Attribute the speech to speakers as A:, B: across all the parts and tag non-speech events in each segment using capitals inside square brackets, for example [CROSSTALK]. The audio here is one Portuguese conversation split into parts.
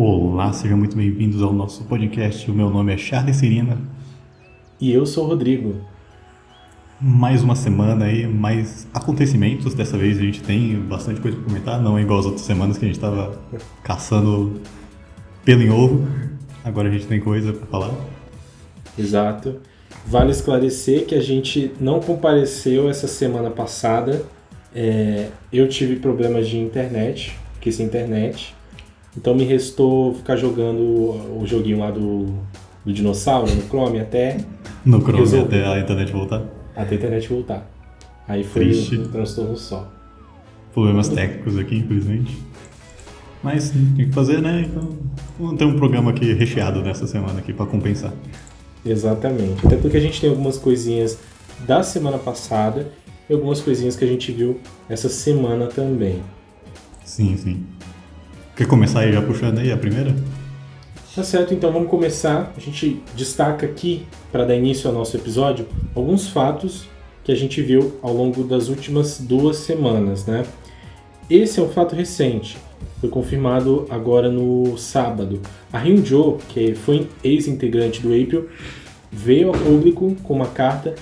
A: Olá, sejam muito bem-vindos ao nosso podcast. O meu nome é Charles Serina.
B: E eu sou o Rodrigo.
A: Mais uma semana aí, mais acontecimentos. Dessa vez a gente tem bastante coisa para comentar, não é igual as outras semanas que a gente estava caçando pelo em ovo. Agora a gente tem coisa para falar.
B: Exato. Vale esclarecer que a gente não compareceu essa semana passada. É, eu tive problemas de internet, fiquei sem internet. Então me restou ficar jogando o joguinho lá do, do dinossauro no Chrome até.
A: No Chrome resolver. até a internet voltar?
B: Até a internet voltar. Aí foi Triste. um transtorno só.
A: Problemas técnicos aqui, infelizmente. Mas tem que fazer, né? Então vamos ter um programa aqui recheado nessa semana aqui para compensar.
B: Exatamente. Até porque a gente tem algumas coisinhas da semana passada e algumas coisinhas que a gente viu essa semana também.
A: Sim, sim. Quer começar aí já puxando aí a primeira?
B: Tá certo, então vamos começar. A gente destaca aqui, para dar início ao nosso episódio, alguns fatos que a gente viu ao longo das últimas duas semanas, né? Esse é um fato recente, foi confirmado agora no sábado. A Hyun Jo, que foi ex-integrante do April, veio ao público com uma carta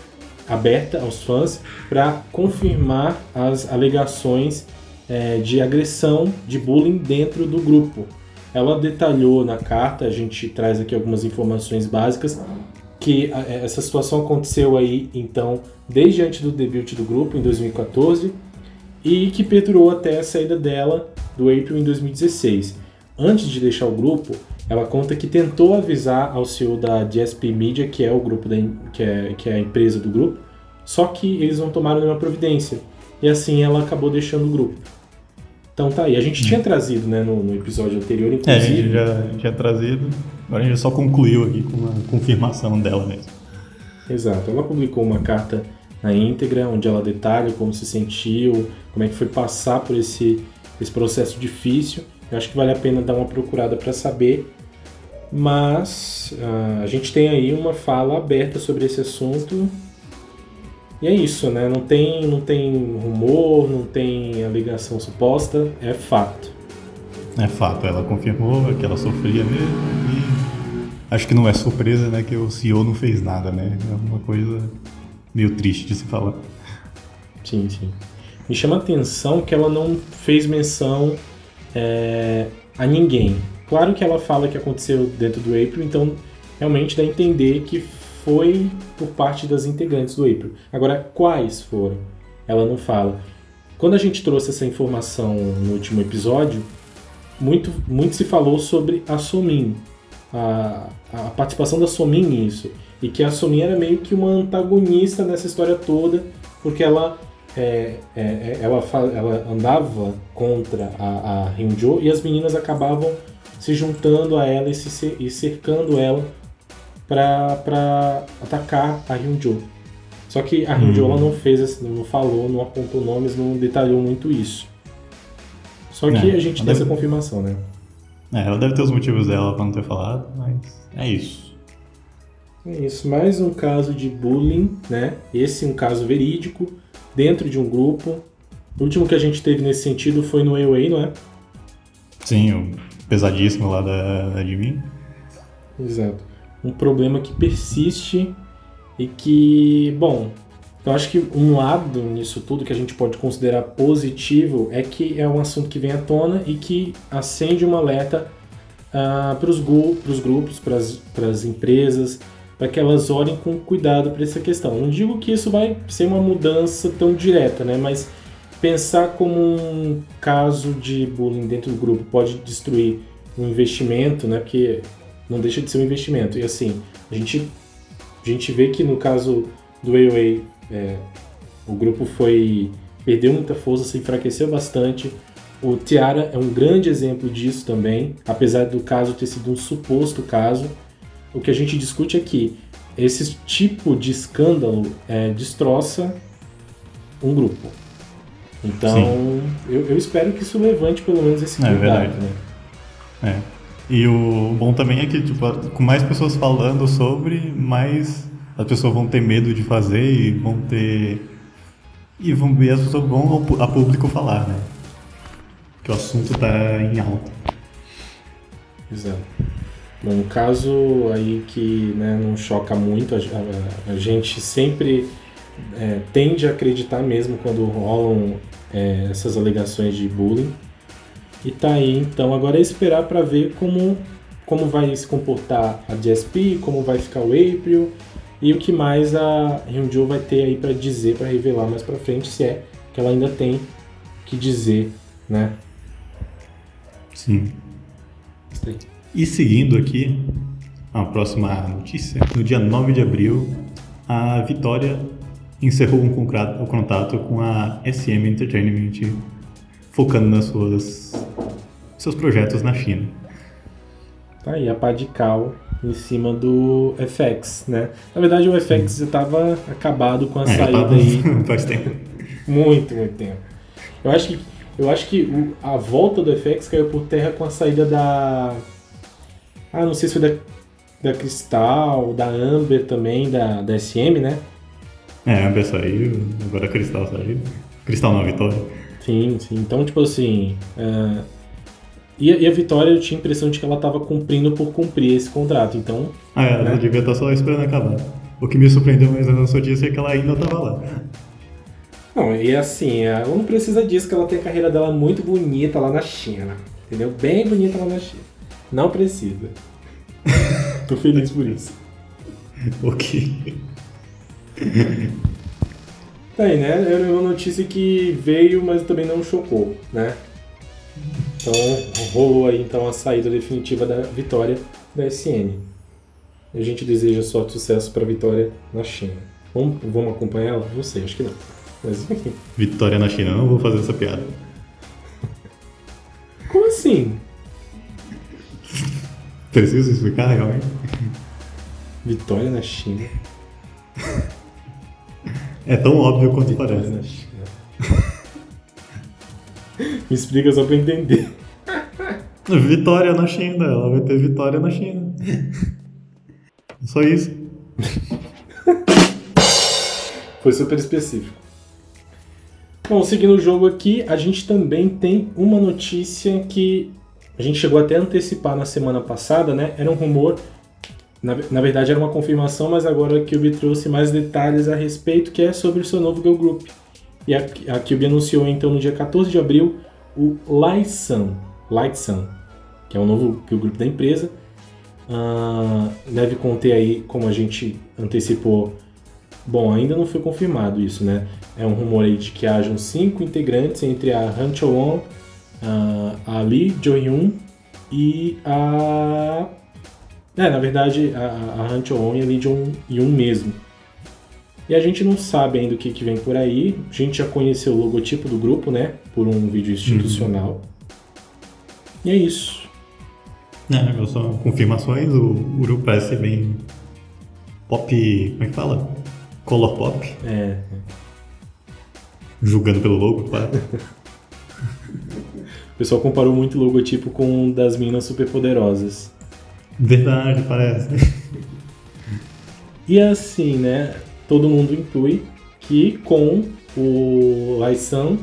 B: aberta aos fãs para confirmar as alegações é, de agressão, de bullying dentro do grupo. Ela detalhou na carta, a gente traz aqui algumas informações básicas, que é, essa situação aconteceu aí então desde antes do debut do grupo em 2014 e que perdurou até a saída dela do April em 2016. Antes de deixar o grupo, ela conta que tentou avisar ao CEO da DSP Media, que é o grupo da, que, é, que é a empresa do grupo, só que eles não tomaram nenhuma providência. E assim ela acabou deixando o grupo. Então tá aí. A gente tinha trazido, né, no, no episódio anterior, inclusive. É, a
A: gente já tinha trazido. Agora a gente só concluiu aqui com uma confirmação dela mesmo.
B: Exato. Ela publicou uma carta na íntegra, onde ela detalha como se sentiu, como é que foi passar por esse, esse processo difícil. Eu acho que vale a pena dar uma procurada para saber. Mas uh, a gente tem aí uma fala aberta sobre esse assunto e é isso, né? Não tem, não tem rumor, não tem alegação suposta, é fato.
A: É fato, ela confirmou que ela sofria mesmo e acho que não é surpresa, né, que o CEO não fez nada, né? É uma coisa meio triste de se falar.
B: Sim, sim. Me chama a atenção que ela não fez menção é, a ninguém. Claro que ela fala que aconteceu dentro do April, então realmente dá a entender que foi por parte das integrantes do April. Agora, quais foram? Ela não fala. Quando a gente trouxe essa informação no último episódio, muito, muito se falou sobre a Somin, a, a participação da Somin nisso. E que a Somin era meio que uma antagonista nessa história toda, porque ela é, é, é ela, ela andava contra a, a Hyunjo e as meninas acabavam se juntando a ela e, se, e cercando ela para atacar a Hyunjo. Só que a Hyunjo hum. ela não fez, não falou, não apontou nomes, não detalhou muito isso. Só que é, a gente tem deve... essa confirmação, né?
A: É, ela deve ter os motivos dela para não ter falado, mas é isso.
B: É isso, mais um caso de bullying, né? Esse é um caso verídico, dentro de um grupo. O último que a gente teve nesse sentido foi no Away, não é?
A: Sim, o pesadíssimo lá da, da Admin.
B: Exato um problema que persiste e que, bom, eu acho que um lado nisso tudo que a gente pode considerar positivo é que é um assunto que vem à tona e que acende um alerta uh, para os grupos, para as empresas, para que elas olhem com cuidado para essa questão. Não digo que isso vai ser uma mudança tão direta, né? Mas pensar como um caso de bullying dentro do grupo pode destruir um investimento, né? Porque não deixa de ser um investimento. E assim, a gente, a gente vê que no caso do AOA, é, o grupo foi perdeu muita força, se enfraqueceu bastante. O Tiara é um grande exemplo disso também, apesar do caso ter sido um suposto caso. O que a gente discute é esse tipo de escândalo é, destroça um grupo. Então, eu, eu, espero que isso levante pelo menos esse
A: é cuidado. É verdade. Né? É. E o bom também é que, tipo, com mais pessoas falando sobre, mais as pessoas vão ter medo de fazer e vão ter. E vão ver as pessoas vão a público falar, né? Que o assunto tá em alta.
B: Exato. Bom, um caso aí que né, não choca muito, a, a, a gente sempre é, tende a acreditar mesmo quando rolam é, essas alegações de bullying. E tá aí, então agora é esperar para ver como, como vai se comportar a DSP, como vai ficar o April e o que mais a Hyunjo vai ter aí para dizer, para revelar mais para frente, se é que ela ainda tem que dizer, né?
A: Sim. E seguindo aqui, a próxima notícia, no dia 9 de abril, a Vitória encerrou um contrato, um contato com a SM Entertainment, focando nas suas seus projetos na China.
B: Tá aí a pá de cal em cima do FX, né? Na verdade o FX já estava acabado com a é, saída aí. [LAUGHS]
A: Faz tempo.
B: Muito, muito tempo. Eu acho que, eu acho que a volta do FX caiu por terra com a saída da. Ah, não sei se foi da, da Cristal, da Amber também, da, da SM, né?
A: É, a Amber saiu, agora a Cristal saiu. Cristal não, a Vitória.
B: Sim, sim. Então, tipo assim. Uh, e, a, e, a Vitória, eu tinha a impressão de que ela estava cumprindo por cumprir esse contrato, então.
A: Ah, é, né? ela devia estar só esperando acabar. O que me surpreendeu mais na notícia é que ela ainda estava lá.
B: Não, e assim, ela não precisa disso, que ela tem a carreira dela muito bonita lá na China. Entendeu? Bem bonita lá na China. Não precisa. [LAUGHS] Tô feliz por isso.
A: ok.
B: Tá aí, né? Era uma notícia que veio, mas também não chocou, né? Então rolou aí então a saída definitiva da vitória da SN. A gente deseja sorte e sucesso para a vitória na China. Vamos, vamos acompanhar ela? Não sei, acho que não. Mas enfim.
A: Vitória na China, não vou fazer essa piada.
B: Como assim?
A: Preciso explicar realmente?
B: Vitória na China. [LAUGHS]
A: É tão óbvio quanto parece.
B: China. [LAUGHS] Me explica só pra entender.
A: Vitória na China, ela vai ter vitória na China. Só isso. [LAUGHS]
B: Foi super específico. Bom, seguindo o jogo aqui, a gente também tem uma notícia que a gente chegou até a antecipar na semana passada, né? Era um rumor, na, na verdade era uma confirmação, mas agora a Cube trouxe mais detalhes a respeito, que é sobre o seu novo girl group. E a, a Cube anunciou então no dia 14 de abril o Lightsun, Lightsun que é um novo girl group da empresa. Uh, deve conter aí, como a gente antecipou, bom, ainda não foi confirmado isso, né? É um rumor aí de que hajam cinco integrantes entre a Han Cho-won, uh, a Lee Jo-hyun e a... É, na verdade, a, a Han Cho-won e a Lee Jo-hyun mesmo. E a gente não sabe ainda o que, que vem por aí. A gente já conheceu o logotipo do grupo, né? Por um vídeo institucional. Uhum. E é isso.
A: É, só confirmações, o, o grupo parece bem pop. Como é que fala? Color pop.
B: É.
A: Julgando pelo logo, claro. [LAUGHS]
B: o pessoal comparou muito o logotipo com um das meninas superpoderosas.
A: Verdade, parece.
B: E assim, né? todo mundo intui que com o Laisan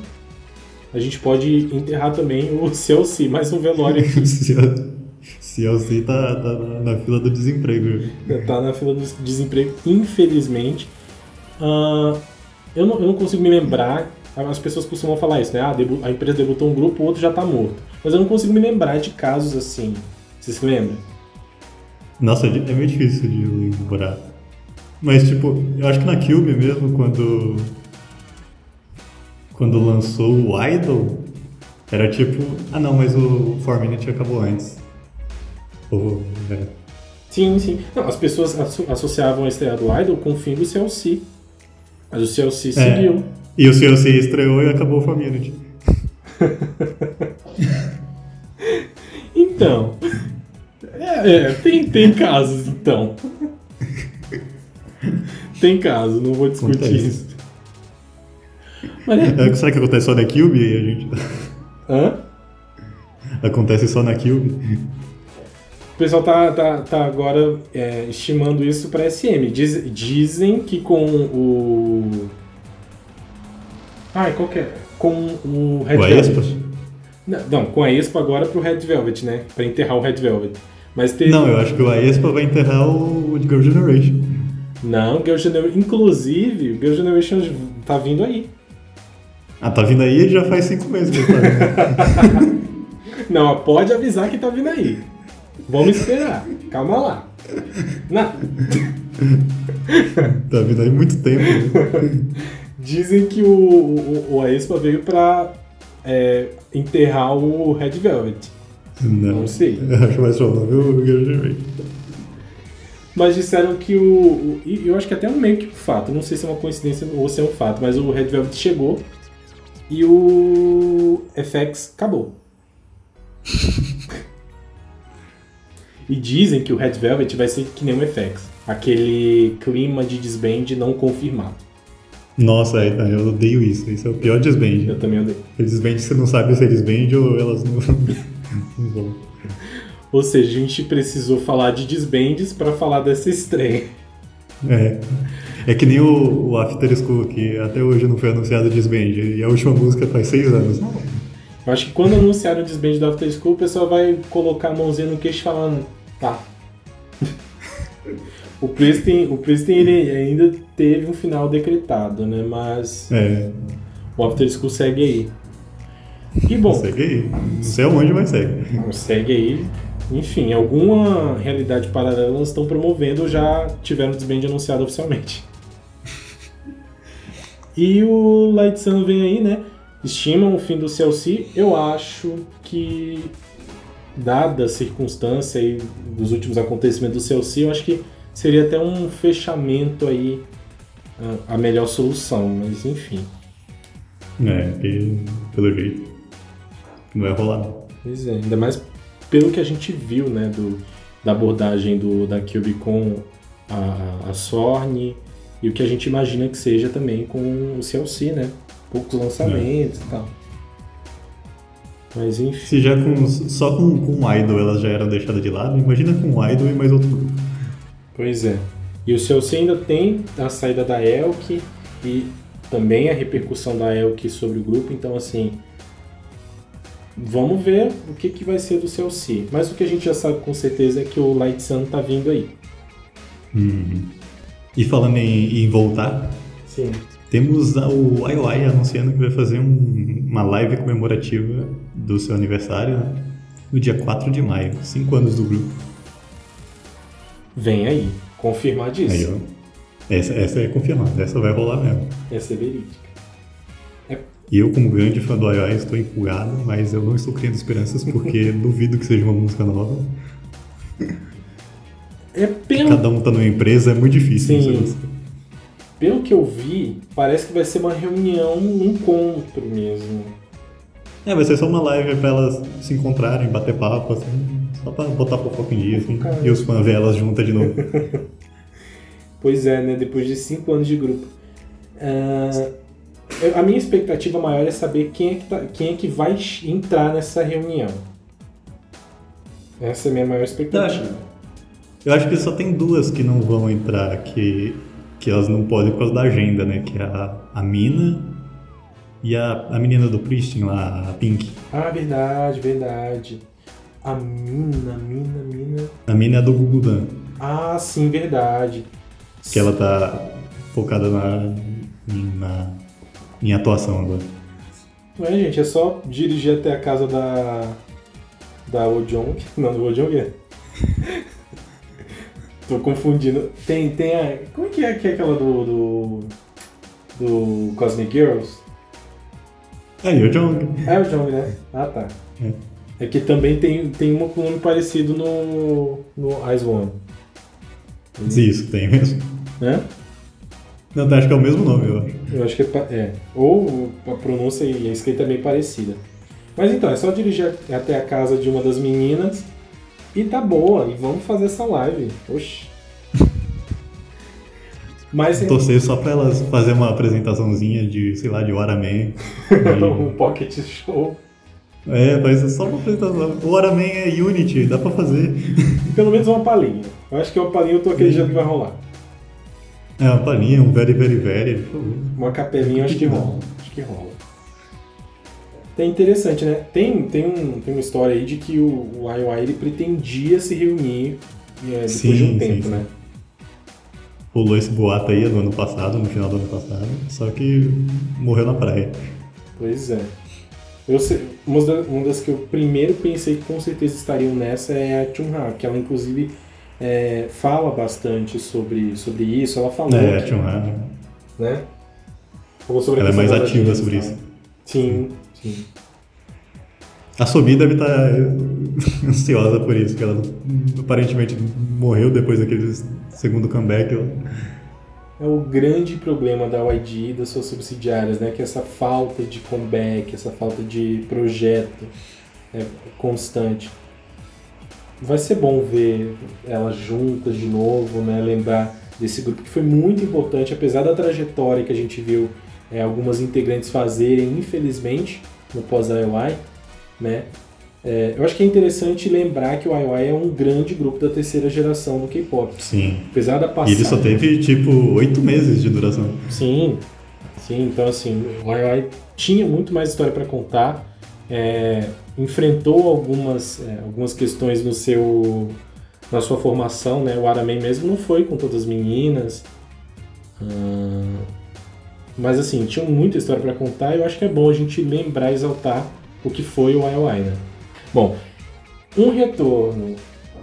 B: a gente pode enterrar também o [LAUGHS] CLC, mais um velório aqui. [LAUGHS]
A: CLC tá, tá na fila do desemprego.
B: Tá na fila do desemprego, infelizmente. Uh, eu, não, eu não consigo me lembrar. As pessoas costumam falar isso, né? Ah, a empresa debutou um grupo, o outro já tá morto. Mas eu não consigo me lembrar de casos assim. Você se lembra?
A: Nossa, é meio difícil de lembrar. Mas, tipo, eu acho que na Cube mesmo, quando. Quando lançou o Idol, era tipo. Ah, não, mas o 4 Minute acabou antes. Ou. É.
B: Sim, sim. Não, as pessoas associavam a estreia do Idol com o fim do CLC. Mas o CLC é. seguiu.
A: E o CLC estreou e acabou o 4 Minute. [LAUGHS]
B: então. É, tem, tem casos, então. Tem caso, não vou discutir acontece. isso.
A: Mas é... é será que acontece só na Cube e a gente.
B: Hã?
A: Acontece só na Cube.
B: O pessoal tá, tá, tá agora é, estimando isso para SM. Diz, dizem que com o. Ai, qual que é? Com o
A: Red o Velvet.
B: Não, não, com a Expo agora pro Red Velvet, né? Pra enterrar o Red Velvet. Mas teve...
A: Não, eu acho que o Aespa vai enterrar o Girl Generation.
B: Não, Girl Generation. Inclusive, o Girl Generation tá vindo aí.
A: Ah, tá vindo aí já faz cinco meses que tá. [LAUGHS]
B: Não, pode avisar que tá vindo aí. Vamos esperar. Calma lá. Não. [LAUGHS]
A: tá vindo aí muito tempo. né? [LAUGHS]
B: Dizem que o, o, o Aespa veio pra é, enterrar o Red Velvet.
A: Não,
B: Não sei. [LAUGHS]
A: Acho mais provável o Generation.
B: Mas disseram que o, o- Eu acho que até é um meio que um fato. Não sei se é uma coincidência ou se é um fato, mas o Red Velvet chegou e o FX acabou. [LAUGHS] e dizem que o Red Velvet vai ser que nem o FX aquele clima de desband não confirmado.
A: Nossa, é, eu odeio isso. Isso é o pior desband.
B: Eu também odeio.
A: Desband você não sabe se eles vendem ou elas não, [LAUGHS]
B: Ou seja, a gente precisou falar de desbands para falar dessa estreia.
A: É. É que nem o, o After School, que até hoje não foi anunciado desband. E a última música faz seis anos.
B: Eu acho que quando anunciaram o desband do After School, o pessoal vai colocar a mãozinha no queixo falando, tá. [LAUGHS] o Pristin, o Pristin ele ainda teve um final decretado, né? Mas
A: É,
B: o After School segue aí. E bom,
A: segue aí. Não sei aonde, mas segue.
B: segue aí. Enfim, alguma realidade paralela elas estão promovendo ou já tiveram o desband anunciado oficialmente. [LAUGHS] E o Light Sun vem aí, né? Estimam o fim do CLC. Eu acho que, dada a circunstância aí dos últimos acontecimentos do CLC, eu acho que seria até um fechamento aí a- a melhor solução. Mas enfim.
A: É, que pelo jeito não vai rolar.
B: Pois é, ainda mais pelo que a gente viu, né, do, da abordagem do, da Cube com a, a Sorn e o que a gente imagina que seja também com o CLC, né? Poucos lançamentos e tal. Mas enfim,
A: Se já com, só com, com o Idol elas já eram deixadas de lado, imagina com o Idol e mais outro grupo.
B: pois é. E o CLC ainda tem a saída da Elk e também a repercussão da Elk sobre o grupo, então assim. Vamos ver o que, que vai ser do CLC. Mas o que a gente já sabe com certeza é que o Light Sun tá vindo aí.
A: Uhum. E falando em, em voltar,
B: Sim.
A: temos o IOI anunciando que vai fazer um- uma live comemorativa do seu aniversário né? no dia 4 de maio, 5 anos do grupo.
B: Vem aí, confirmar disso.
A: Aí. Essa, essa é confirmada, essa vai rolar mesmo.
B: Essa é verídica.
A: E eu, como grande fã do IOI, estou empolgado, mas eu não estou criando esperanças porque [LAUGHS] duvido que seja uma música nova.
B: É pelo,
A: Cada um tá numa empresa, é muito difícil.
B: Sim.
A: isso.
B: pelo que eu vi, parece que vai ser uma reunião, um encontro mesmo.
A: É, vai ser só uma live pra elas se encontrarem, bater papo, assim, só pra botar fofoca em dia, assim, e os fãs ver elas juntas de novo. [LAUGHS]
B: Pois é, né? Depois de cinco anos de grupo. Eu- a minha expectativa maior é saber quem é, que tá- quem é que vai entrar nessa reunião. Essa é a minha maior expectativa.
A: Eu acho que só tem duas que não vão entrar, que, que elas não podem por causa da agenda, né? Que é a, a Mina e a, a menina do Pristin lá, a Pink.
B: Ah, verdade, verdade. A mina, mina, mina.
A: A Mina é do Gugudan,
B: Ah, sim, verdade.
A: que ela tá focada na, na, em atuação agora.
B: Não é, gente, é só dirigir até a casa da. Da Ojong. [LAUGHS] Não, do Ojong [LAUGHS] é. Tô confundindo. Tem, tem a. Como é que é, que é aquela do. do. do Cosmic Girls?
A: Aí, o Jong.
B: É o Jong, né? Ah, tá.
A: É.
B: É que também tem, tem uma com nome parecido no. no Ice One.
A: Isso, tem mesmo.
B: Né?
A: Não, acho que é o mesmo nome, eu acho.
B: Eu acho que é, é. Ou a pronúncia e a escrita é bem parecida. Mas então, é só dirigir até a casa de uma das meninas e tá boa. E vamos fazer essa live. Oxi. [LAUGHS] Mas é
A: Torcer só pra elas fazer uma apresentaçãozinha de, sei lá, de Waraman. [LAUGHS]
B: um pocket show.
A: É, faz só uma apresentação. O Waraman é Unity, dá pra fazer.
B: Pelo menos uma palhinha. Eu acho que uma palhinha eu tô acreditando que vai rolar.
A: É, uma palhinha, um very, very, very. por favor.
B: Uma capelinha acho que rola. Acho que rola. É interessante, né? Tem, tem, um, tem uma história aí de que o, o IOI ele pretendia se reunir é, depois
A: Sim,
B: de um
A: sim,
B: tempo,
A: sim.
B: né?
A: Rolou esse boato aí no ano passado, no final do ano passado, só que morreu na praia.
B: Pois é. Eu sei, uma, das, uma das que eu primeiro pensei que com certeza estariam nessa é a Chun-Ha, que ela inclusive é, fala bastante sobre, sobre isso. Ela falou,
A: É,
B: que,
A: uma...
B: né? Falou sobre
A: Ela é mais ativa
B: agências,
A: sobre
B: né?
A: isso.
B: Sim, sim.
A: A Sobi deve estar [LAUGHS] ansiosa por isso, que ela aparentemente morreu depois daquele segundo comeback.
B: É o grande problema da YG e das suas subsidiárias, né? Que é essa falta de comeback, essa falta de projeto né, constante. Vai ser bom ver elas juntas de novo, né? Lembrar desse grupo que foi muito importante, apesar da trajetória que a gente viu é, algumas integrantes fazerem, infelizmente, no pós-IOI, né? É, eu acho que é interessante lembrar que o IOI é um grande grupo da terceira geração do K-pop.
A: Sim.
B: Apesar da
A: E
B: passagem...
A: ele só teve, tipo, oito meses de duração.
B: Sim, sim. Então, assim, o YY tinha muito mais história para contar. é, enfrentou algumas, é, algumas questões no seu, na sua formação, né? O Aramen mesmo não foi com todas as meninas. Hum, mas, assim, tinha muita história para contar e eu acho que é bom a gente lembrar e exaltar o que foi o YY, né? Bom, um retorno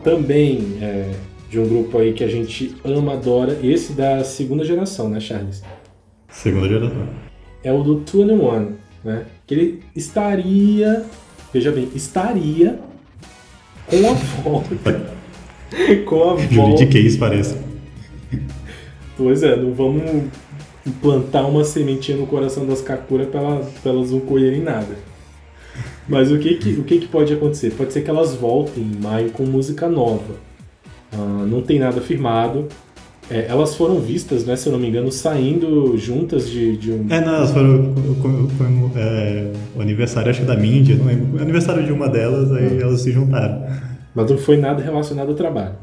B: também é, de um grupo aí que a gente ama, adora, esse da segunda geração, né, Charles?
A: Segunda geração.
B: É o do Two in One, né? Que ele estaria, veja bem, estaria com a volta, [LAUGHS] com a volta.
A: Juridiquês, parece.
B: Pois é, não vamos plantar uma sementinha no coração das Kakura pra elas não colherem nada. Mas o que que, o que que pode acontecer? Pode ser que elas voltem em maio com música nova. Ah, não tem nada firmado. É, elas foram vistas, né, se eu não me engano, saindo juntas de, de um.
A: É, não, elas foram com- é, o aniversário, acho que da Mindy, não lembro. O aniversário de uma delas, aí elas se juntaram.
B: Mas não foi nada relacionado ao trabalho.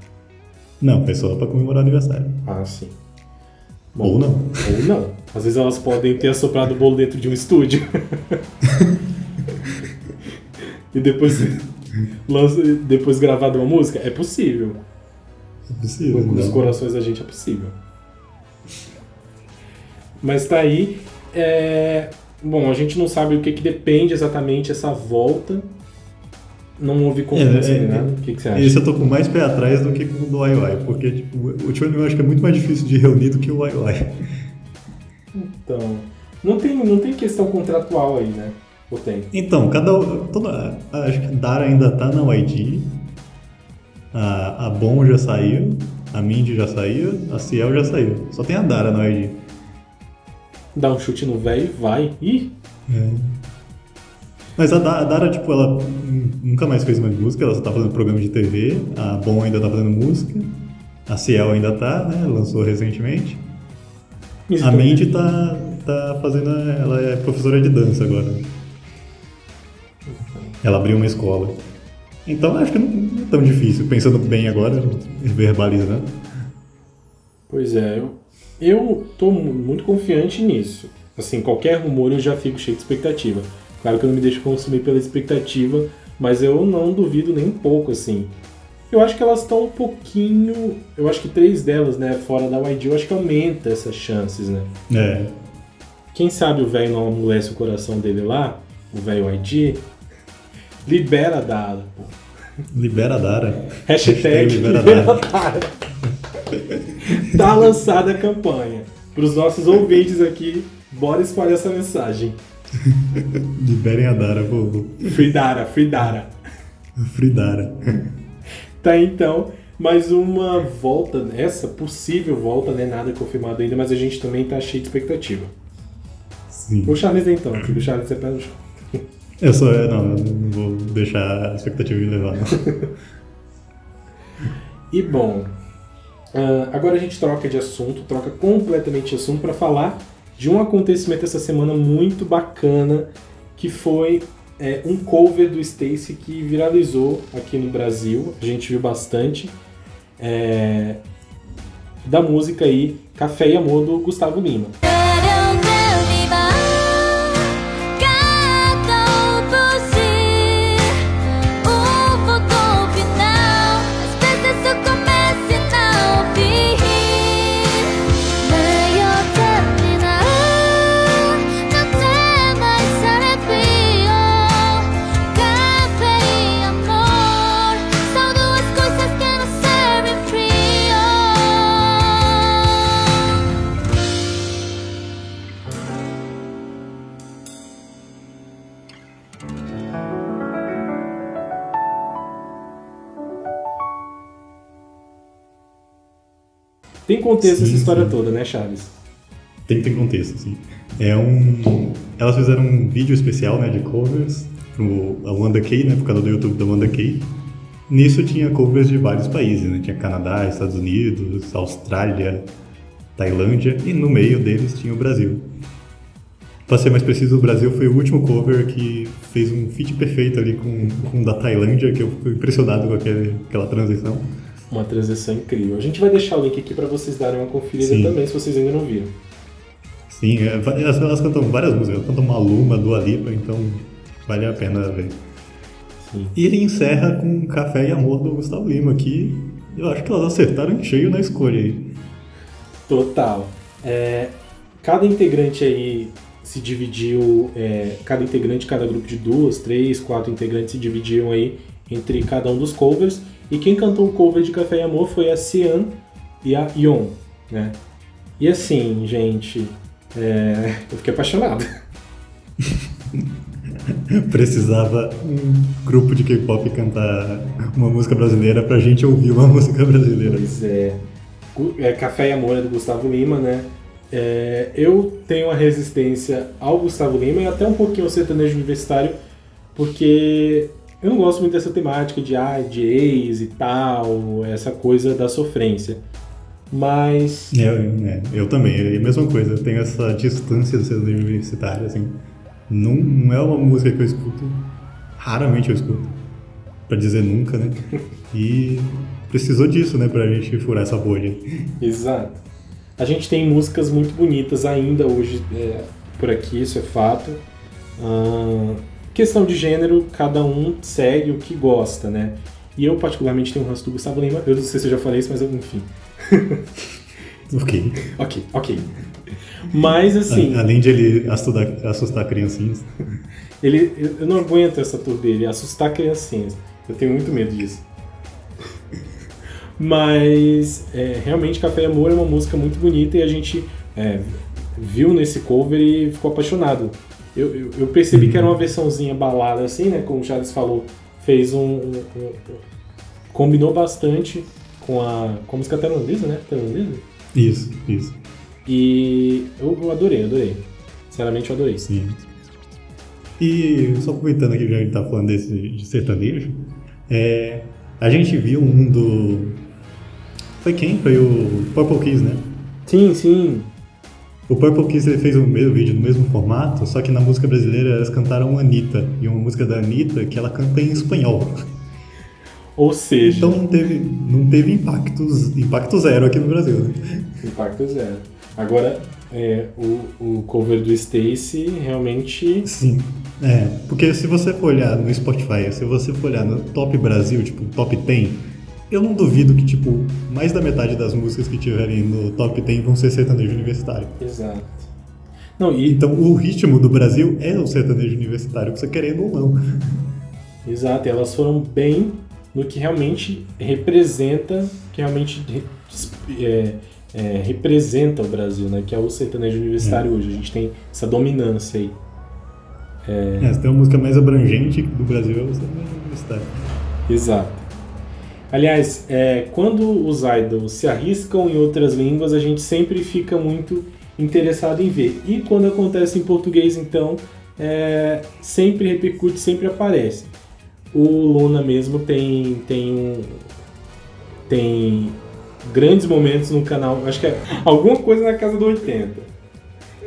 A: Não, foi só pra comemorar o aniversário.
B: Ah, sim.
A: Ou não.
B: Ou não. Às vezes elas podem ter assoprado o bolo dentro de um estúdio. [LAUGHS] e depois, depois gravado uma música? É possível.
A: É possível.
B: Nos
A: não.
B: corações da gente é possível. Mas tá aí. é, Bom, a gente não sabe o que, que depende exatamente essa volta. Não houve confirmação
A: É, é,
B: nem nada. O que, que você acha?
A: Esse eu tô com mais pé atrás do que com o do IOI, porque tipo, o Tio eu acho que é muito mais difícil de reunir do que o IOI.
B: Então. Não tem, não tem questão contratual aí, né? Ou tem?
A: Então, cada. Toda, acho que Dara ainda tá na YG, a, a Bom já saiu, a Mindy já saiu, a Ciel já saiu. Só tem a Dara na YG.
B: Dá um chute no velho e vai. Ih!
A: Mas a, Da- a Dara, tipo, ela nunca mais fez mais música, ela só tá fazendo programa de TV, a Bom ainda tá fazendo música, a Ciel ainda tá, né? Lançou recentemente. A Mandy tá, tá fazendo. Ela é professora de dança agora. Ela abriu uma escola. Então acho que não não é tão difícil, pensando bem agora, verbalizando.
B: Pois é, eu, eu tô mu- muito confiante nisso. Assim, qualquer rumor eu já fico cheio de expectativa. Claro que eu não me deixo consumir pela expectativa, mas eu não duvido nem um pouco, assim. Eu acho que elas estão um pouquinho. Eu acho que três delas, né, fora da YG, eu acho que aumenta essas chances, né?
A: É.
B: Quem sabe o velho não amolece o coração dele lá, o velho YG, libera a Dara, pô.
A: Libera a Dara.
B: Hashtag
A: libera a
B: libera
A: Dara.
B: Dara. tá lançada a campanha. Para os nossos ouvintes aqui, bora espalhar essa mensagem.
A: Liberem a Dara, vou.
B: Free Dara, Free Dara.
A: Free Dara.
B: Tá então, mais uma volta, essa possível volta, né? Nada confirmado ainda, mas a gente também tá cheio de expectativa.
A: Sim.
B: O Charles então, o Charles é pé no chão.
A: Eu só. Não, não vou deixar a expectativa me levar. [LAUGHS]
B: E bom, ah, agora a gente troca de assunto, troca completamente de assunto para falar de um acontecimento essa semana muito bacana que foi é, um cover do Stacy que viralizou aqui no Brasil, a gente viu bastante, é, da música aí Café e Amor do Gustavo Lima. Contexto
A: Sim,
B: essa história
A: sim.
B: toda, né, Charles?
A: Tem, tem contexto, sim. É um. Elas fizeram um vídeo especial, né, de covers pro a Wanda K, né, por causa do YouTube da Wanda K. Nisso tinha covers de vários países, né? Tinha Canadá, Estados Unidos, Austrália, Tailândia e no meio deles tinha o Brasil. Pra ser mais preciso, o Brasil foi o último cover que fez um feat perfeito ali com, com o da Tailândia, que eu fico impressionado com aquele, aquela transição.
B: Uma transição incrível. A gente vai deixar o link aqui para vocês darem uma conferida
A: Sim.
B: também, se vocês ainda não viram.
A: Sim, é, elas, elas cantam várias músicas, elas cantam Maluma, Dua Lipa, então vale a pena ver.
B: Sim.
A: E ele encerra com Café e Amor do Gustavo Lima, que eu acho que elas acertaram em cheio na escolha aí.
B: Total. É, cada integrante aí se dividiu, é, cada integrante, cada grupo de duas, três, quatro integrantes se dividiram aí entre cada um dos covers. E quem cantou o cover de Café e Amor foi a Cian e a Yon, né? E assim, gente, é, eu fiquei apaixonado. [LAUGHS]
A: Precisava um grupo de K-pop cantar uma música brasileira pra gente ouvir uma [LAUGHS] música brasileira.
B: Pois é. É, Café e Amor é do Gustavo Lima, né? É, eu tenho uma resistência ao Gustavo Lima e até um pouquinho ao sertanejo universitário, porque eu não gosto muito dessa temática de, ah, de ex e tal, essa coisa da sofrência. Mas
A: É, é, eu também, é a mesma coisa, eu tenho essa distância do sertanejo universitário, assim. Não, não é uma música que eu escuto, raramente eu escuto, pra dizer nunca, né? E precisou disso, né, pra gente furar essa bolha.
B: Exato. A gente tem músicas muito bonitas ainda hoje é, por aqui, isso é fato. Ahn, questão de gênero, cada um segue o que gosta, né? E eu, particularmente, tenho um ranço do Gustavo Lima. Eu não sei se eu já falei isso, mas eu, enfim. [LAUGHS]
A: Ok.
B: Ok, ok. Mas, assim,
A: A- Além de ele assustar, assustar criancinhas.
B: ele, eu eu não aguento essa tour dele, assustar criancinhas. Eu tenho muito medo disso. Mas é, realmente Café e Amor é uma música muito bonita e a gente é, viu nesse cover e ficou apaixonado. Eu, eu, eu percebi que era uma versãozinha balada assim, né? Como o Charles falou, fez um. um- um- combinou bastante com a, com a música tailandesa, né? Tailandesa.
A: Isso, isso.
B: E eu, eu adorei, adorei. Sinceramente, eu adorei.
A: Sim. E só aproveitando aqui que a gente tá falando desse de sertanejo, é, a gente viu um do. Foi quem? Foi o Purple Kiss, né?
B: Sim, sim.
A: O Purple Kiss ele fez o mesmo vídeo no mesmo formato, só que na música brasileira elas cantaram Anitta, e uma música da Anitta que ela canta em espanhol. [LAUGHS]
B: Ou seja,
A: Então não teve, não teve impactos, impacto zero aqui no Brasil, né?
B: impacto zero. Agora, é, o, o cover do Stacy realmente.
A: Sim. É, porque se você for olhar no Spotify, se você for olhar no Top Brasil, tipo, Top 10, eu não duvido que, tipo, mais da metade das músicas que tiverem no Top 10 vão ser sertanejo universitário.
B: Exato. Não, e,
A: Então o ritmo do Brasil é o sertanejo universitário, você querendo ou não.
B: exato, e elas foram bem no que realmente representa, que realmente é, é, representa o Brasil, né? Que é o sertanejo universitário hoje. A gente tem essa dominância aí.
A: É, se tem uma música mais abrangente do Brasil é o sertanejo universitário.
B: Exato. Aliás, é, quando os idols se arriscam em outras línguas, a gente sempre fica muito interessado em ver. E quando acontece em português, então, é, sempre repercute, sempre aparece. O Luna mesmo tem, tem, tem grandes momentos no canal, acho que é alguma coisa na casa do 80.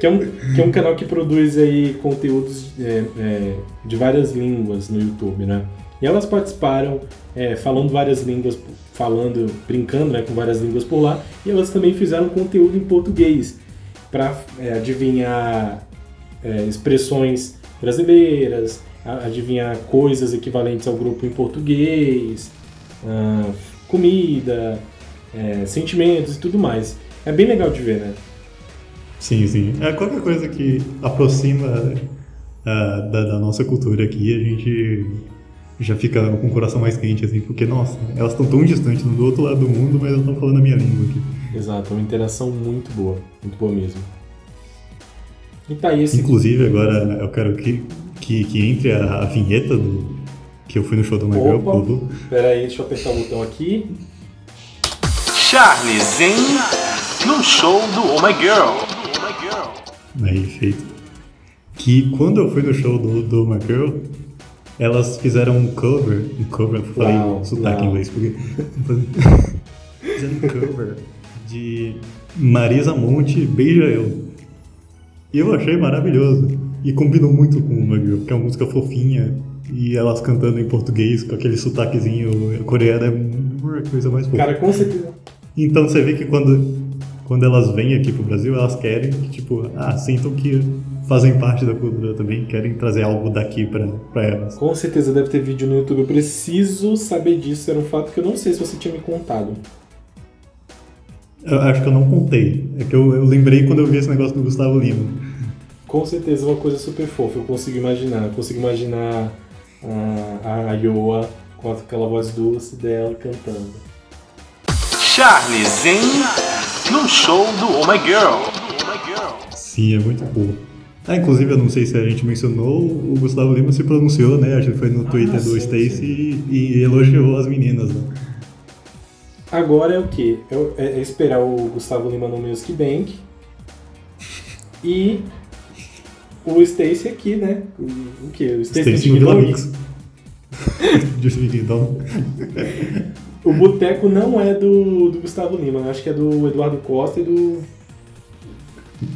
B: Que é um, que é um canal que produz aí conteúdos é, é, de várias línguas no YouTube, né? E elas participaram é, falando várias línguas, falando, brincando né, com várias línguas por lá, e elas também fizeram conteúdo em português para adivinhar é, expressões brasileiras, adivinhar coisas equivalentes ao grupo em português, ah, comida, é, sentimentos e tudo mais. É bem legal de ver, né?
A: Sim, sim. É qualquer coisa que aproxima ah, da, da nossa cultura aqui, a gente já fica com o coração mais quente, assim, porque, nossa, elas estão tão distantes do outro lado do mundo, mas elas estão falando a minha língua aqui.
B: Exato, é uma interação muito boa, muito boa mesmo. E tá aí esse.
A: Inclusive, agora eu quero que, que, que entre a, a vinheta do que eu fui no show do My Girl,
B: Opa.
A: Lulu.
B: Pera aí, deixa eu apertar o botão aqui.
C: Charles, hein? no show do Oh My Girl.
A: Aí, feito. Que quando eu fui no show do, do My Girl, elas fizeram um cover. Um cover, eu falei
B: Uau,
A: sotaque em
B: uau.
A: inglês, porque. [LAUGHS] fizeram um cover de Marisa Monte Beija Eu. E eu achei maravilhoso. E combinou muito com o My Girl, porque é uma música fofinha. E elas cantando em português com aquele sotaquezinho coreano é a coisa mais fofa.
B: Cara, com certeza.
A: Então você vê que quando, quando elas vêm aqui pro Brasil, elas querem que, tipo, ah, sintam que fazem parte da cultura também, querem trazer algo daqui pra, pra elas.
B: Com certeza deve ter vídeo no YouTube. Eu preciso saber disso. Era um fato que eu não sei se você tinha me contado.
A: Eu acho que eu não contei. É que eu, eu lembrei quando eu vi esse negócio do Gustavo Lima.
B: Com certeza uma coisa super fofa. Eu consigo imaginar. Eu consigo imaginar a, a Yoa com aquela voz doce dela cantando.
C: Charlie Zen no show do Oh My Girl.
A: Sim, é muito boa. Ah, inclusive, eu não sei se a gente mencionou, o Gustavo Lima se pronunciou, né? Acho que foi no Twitter do
B: sim,
A: Stacy e, e elogiou as meninas, né?
B: Agora é o quê? É, é- esperar o Gustavo Lima no Music Bank e o Stacy aqui, né? O, o quê? O Stacy
A: no Vila? Mix. [LAUGHS] Então.
B: O boteco não é do, do Gustavo Lima, eu acho que é do Eduardo Costa e do.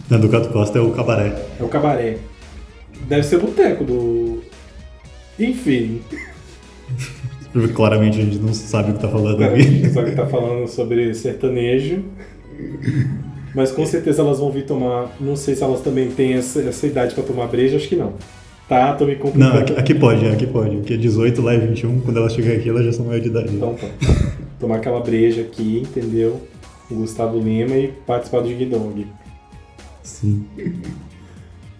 A: Na do Cato Costa é o cabaré.
B: É o Cabaré. Deve ser o boteco do. Enfim, [LAUGHS]
A: Claramente a gente não sabe o que tá falando aqui.
B: só que tá falando sobre sertanejo. Mas com certeza elas vão vir tomar. Não sei se elas também têm essa, essa idade pra tomar breja, acho que não. Tá, tô me
A: Não,
B: complicando.
A: aqui, aqui pode, aqui pode. Porque é 18, lá é 21, quando elas chegarem aqui elas já são maior de idade.
B: Então tá. Tomar aquela breja aqui, entendeu? O Gustavo Lima e participar do Dong.
A: Sim.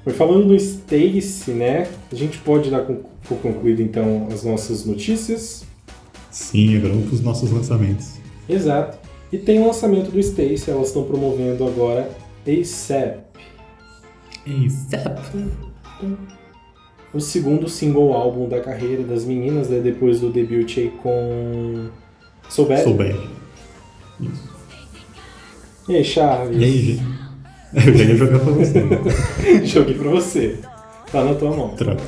B: Mas falando do Stacy, né? A gente pode dar por concluído então as nossas notícias.
A: Sim, agora vamos pros nossos lançamentos.
B: Exato. E tem o lançamento do Stacy, elas estão promovendo agora ASAP, o segundo single álbum da carreira das meninas, né, depois do debut aí com So Bad.
A: Sou bem.
B: E aí, Charles?
A: E aí, gente? Eu já ia jogar pra você. né? [LAUGHS]
B: Joguei pra você. Tá na tua mão.
A: Troca.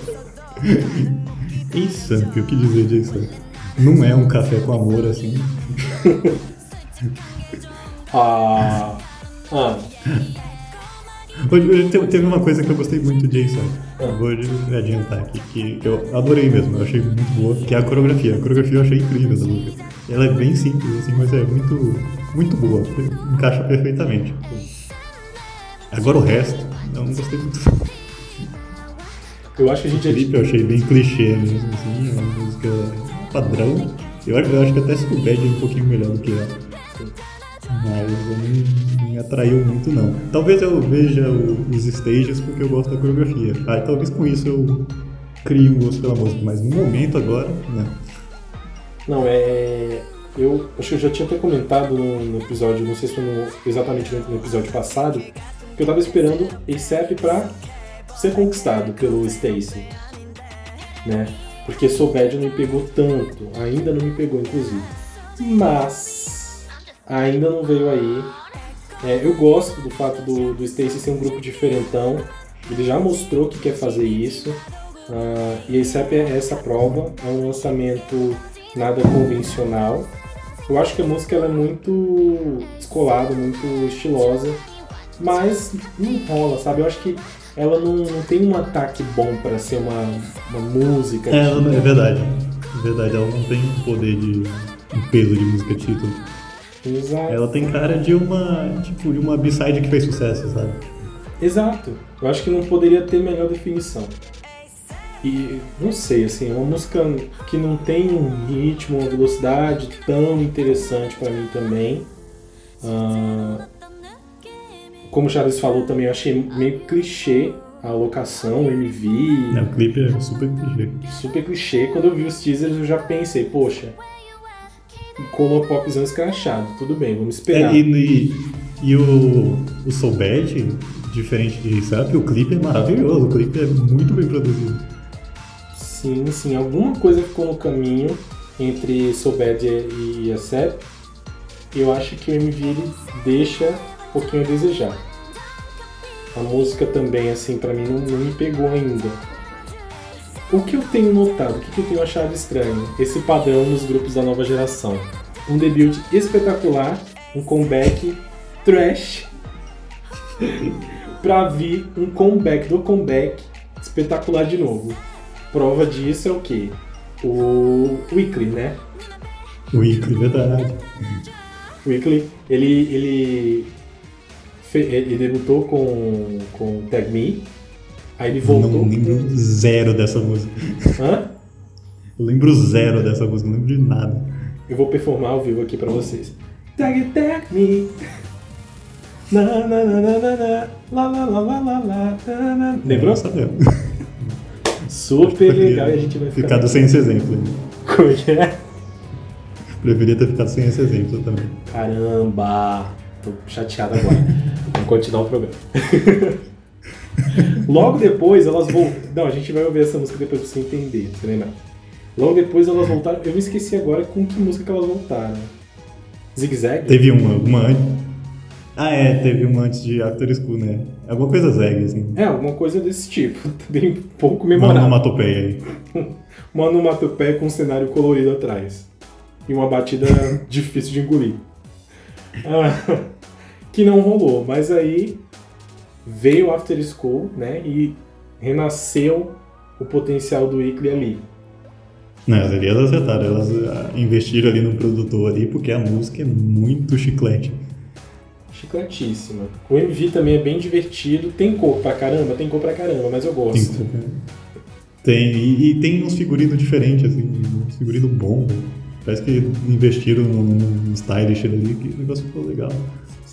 A: Insano, o que dizer disso? Não é um café com amor assim. [LAUGHS]
B: Ah. Ah.
A: Hoje, hoje te- teve uma coisa que eu gostei muito de Jason.
B: Ah.
A: Vou adiantar aqui, que eu adorei mesmo, eu achei muito boa, que é a coreografia. A coreografia eu achei incrível da música. Ela é bem simples, assim, mas é muito, muito boa, encaixa perfeitamente. Agora o resto, eu não gostei muito.
B: Eu acho que a
A: O
B: gente já
A: clipe eu achei bem clichê mesmo, assim, é uma música padrão. Eu, acho- eu acho que até Scooby é um pouquinho melhor do que ela. Mas eu não me atraiu muito não. Talvez eu veja o- os stages porque eu gosto da coreografia. Aí talvez com isso eu crie um gosto pela música, mas no momento agora, não.
B: Não, é. Eu acho que eu já tinha até comentado no, no episódio, não sei se foi no- exatamente no episódio passado, que eu tava esperando ASAP pra ser conquistado pelo Stacy. Né? Porque So Bad não me pegou tanto, ainda não me pegou, inclusive. Mas ainda não veio aí. É, eu gosto do fato do, do Stacy ser um grupo diferentão. Ele já mostrou que quer fazer isso. Ah, e ASAP é essa prova. É um lançamento nada convencional. Eu acho que a música ela é muito descolada, muito estilosa, mas não rola, sabe? Eu acho que ela não, não tem um ataque bom pra ser uma, uma música.
A: É, ela é verdade. É verdade, ela não tem um poder de. um peso de música título.
B: Exato.
A: Ela tem cara de uma. tipo, de uma B-side que fez sucesso, sabe?
B: Exato. Eu acho que não poderia ter melhor definição. E não sei, assim, é uma música que não tem um ritmo, uma velocidade tão interessante pra mim também. Ah, como o Charles falou também, eu achei meio clichê a locação, o MV,
A: É, o clipe é super clichê.
B: super clichê. Quando eu vi os teasers eu já pensei, poxa, colopopzão escrachado, tudo bem, vamos esperar.
A: É, e, e, e o, o Soul Bad, diferente de Sabe, o clipe é maravilhoso, o clipe é muito bem produzido.
B: Sim, sim, alguma coisa ficou no caminho entre So Bad e ASAP. Eu acho que o MV deixa pouquinho a desejar. A música também, assim, pra mim não, não me pegou ainda. O que eu tenho notado, o que eu tenho achado estranho? Esse padrão nos grupos da nova geração. Um debut espetacular, um comeback trash, [LAUGHS] pra vir um comeback do comeback espetacular de novo. Prova disso é o quê? O Weekly, né?
A: Weekly, verdade.
B: Weekly, ele, ele, ele debutou com, com Tag Me, aí ele voltou.
A: Não lembro zero dessa música.
B: Hã?
A: Eu lembro zero dessa música, não lembro de nada.
B: Eu vou performar ao vivo aqui pra vocês. Tag Tag Me. Na, na, na, na, na, na, lá, lá, lá, lá, lá, lá, na, na. Lembrou?
A: Sabemos.
B: Super legal e a gente vai ficar.
A: Ficado sem esse exemplo.
B: Como é que é?
A: Preferia ter ficado sem esse exemplo também.
B: Caramba! Tô chateado agora. [LAUGHS] Vamos continuar o programa. [LAUGHS] Logo depois elas vão. Não, a gente vai ouvir essa música depois pra você entender, pra você lembrar. Logo depois elas voltaram. Eu me esqueci agora com que música que elas voltaram. Zig Zag?
A: Teve uma, uma antes. Ah, é, teve uma antes de After School, né? Alguma coisa zeg, assim.
B: É, alguma coisa desse tipo. [LAUGHS] Bem pouco
A: Uma
B: memorável.
A: onomatopeia aí.
B: Uma onomatopeia com um cenário colorido atrás. E uma batida difícil de engolir. Ah, que não rolou, mas aí veio o After School, né? E renasceu o potencial do Weekly ali.
A: Não, elas acertaram. Elas ah, investiram ali no produtor ali, porque a música é muito chiclete.
B: Chicletíssima. O MV também é bem divertido. Tem cor pra caramba? Tem cor pra caramba, mas eu gosto.
A: Tem, tem e, e tem uns figurinos diferentes, assim, uns figurinos bons. Parece que investiram num stylish ali, que o negócio ficou legal.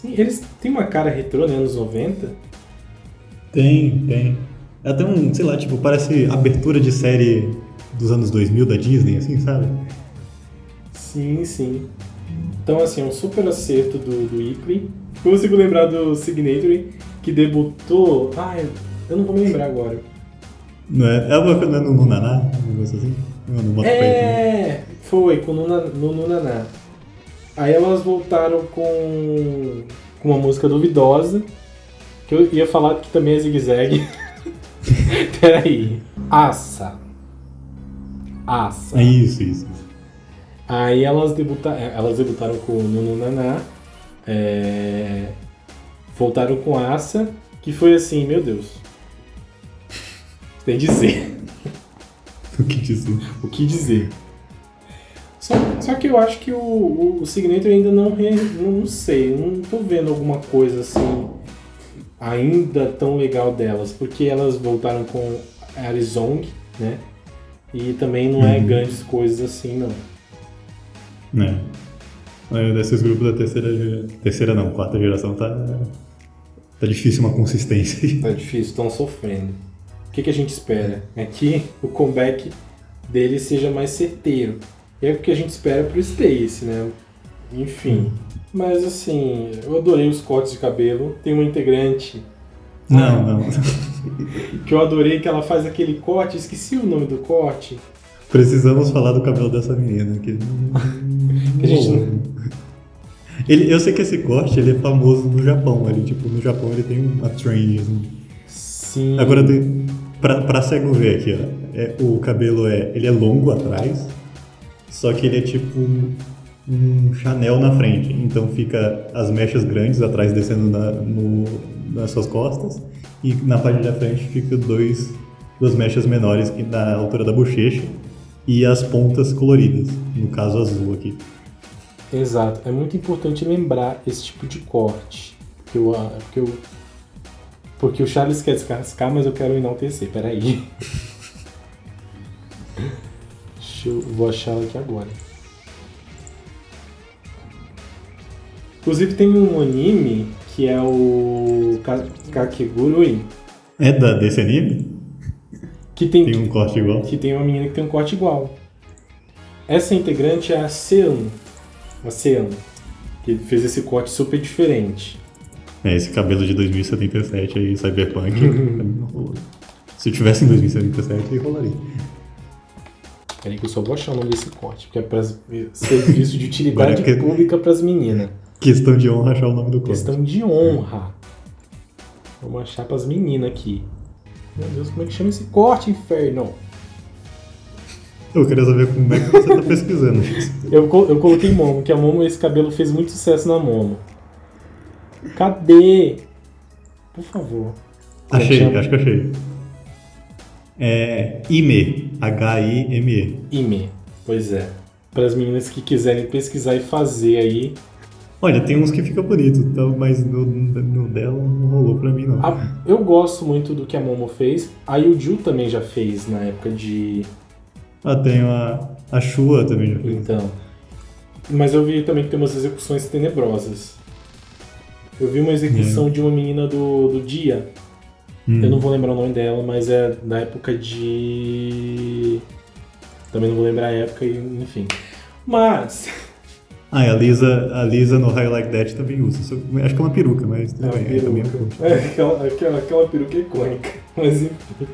B: Sim, eles têm uma cara retrô, né? Anos 90.
A: Tem, tem. É até um, sei lá, tipo, parece abertura de série dos anos 2000 da Disney, assim, sabe?
B: Sim, sim. Então, assim, é um super acerto do, do Weekly. Eu consigo lembrar do Signatory, que debutou. Ah, eu não vou me lembrar agora.
A: Não é? É uma coisa no Nunaná, um negócio assim? Não, no também.
B: É, foi, com no Nunaná. Aí elas voltaram com, com uma música duvidosa, que eu ia falar que também é zigue-zague. [LAUGHS] Peraí. Assa. Assa.
A: É isso, isso.
B: Aí elas, debuta elas debutaram com o Nunu Naná, é, voltaram com Assa, que foi assim, meu Deus. Tem dizer. [LAUGHS]
A: O que dizer?
B: o que dizer. Só, só que eu acho que o, o, o Signature ainda não, re, não sei, não tô vendo alguma coisa assim ainda tão legal delas, porque elas voltaram com Arizong, né? E também não é
A: Uhum.
B: grandes coisas assim, não.
A: É. É, Desses grupos da terceira geração. Terceira não, quarta geração tá. Tá difícil uma consistência.
B: Tá difícil, estão sofrendo. O que, que a gente espera? É que o comeback dele seja mais certeiro. É o que a gente espera pro Stacy, né? Enfim. Mas assim, eu adorei os cortes de cabelo. Tem uma integrante
A: Não, não. [LAUGHS]
B: que eu adorei que ela faz aquele corte, esqueci o nome do corte.
A: Precisamos falar do cabelo dessa menina. Que... [LAUGHS]
B: Que a gente não- [LAUGHS]
A: ele, eu sei que esse corte ele é famoso no Japão. Ele, tipo, no Japão ele tem uma trend. Assim.
B: Sim.
A: Agora, pra, pra cego ver aqui, ó. É, o cabelo é, ele é longo atrás, só que ele é tipo um, Chanel na frente. Então fica as mechas grandes atrás descendo na, no- nas suas costas e na parte da frente fica dois, duas mechas menores que na altura da bochecha e as pontas coloridas, no caso azul aqui.
B: Exato. É muito importante lembrar esse tipo de corte. Porque, eu, porque, eu, porque o Charles quer descascar, mas eu quero enaltecer. Peraí. [LAUGHS] Deixa eu vou achar ela aqui agora. Inclusive tem um anime que é o Ka- Kakegurui,
A: É da, desse anime?
B: que tem,
A: Tem um corte igual.
B: que tem uma menina que tem um corte igual. Essa integrante é a Sean, a Sean, que fez esse corte super diferente.
A: É, esse cabelo de 2077 aí, Cyberpunk. [LAUGHS] Se eu tivesse em 2077, aí rolaria.
B: Peraí que eu só vou achar o nome desse corte, porque é para serviço de utilidade
A: que-
B: pública pras meninas.
A: Questão de honra achar o nome do corte.
B: Questão de honra. Vamos achar pras meninas aqui. Meu Deus, como é que chama esse corte, inferno?
A: Eu queria saber como é que você tá pesquisando. [LAUGHS]
B: Eu, eu coloquei Momo, que a Momo, esse cabelo fez muito sucesso na Momo. Cadê? Por favor. É
A: Achei, acho que achei. É IME. H-I-M-E.
B: Ime. Pois é. Para as meninas que quiserem pesquisar e fazer aí.
A: Olha, tem uns que fica bonito, então, mas no, no dela não rolou pra mim, não.
B: A- eu gosto muito do que a Momo fez. A Yuju também já fez na época de.
A: Ah, tem a, a Shua também já fez.
B: Então. Mas eu vi também que tem umas execuções tenebrosas. Eu vi uma execução de uma menina do, do dia.
A: Hum.
B: Eu não vou lembrar o nome dela, mas é da época de. Também não vou lembrar a época, enfim. Mas.
A: Ah, e a Lisa, a Lisa no High Like That também usa. Acho que é uma peruca, mas
B: É
A: tudo
B: uma
A: bem, aí também é
B: peruca. É, aquela, aquela, aquela peruca icônica. [LAUGHS] Mas enfim.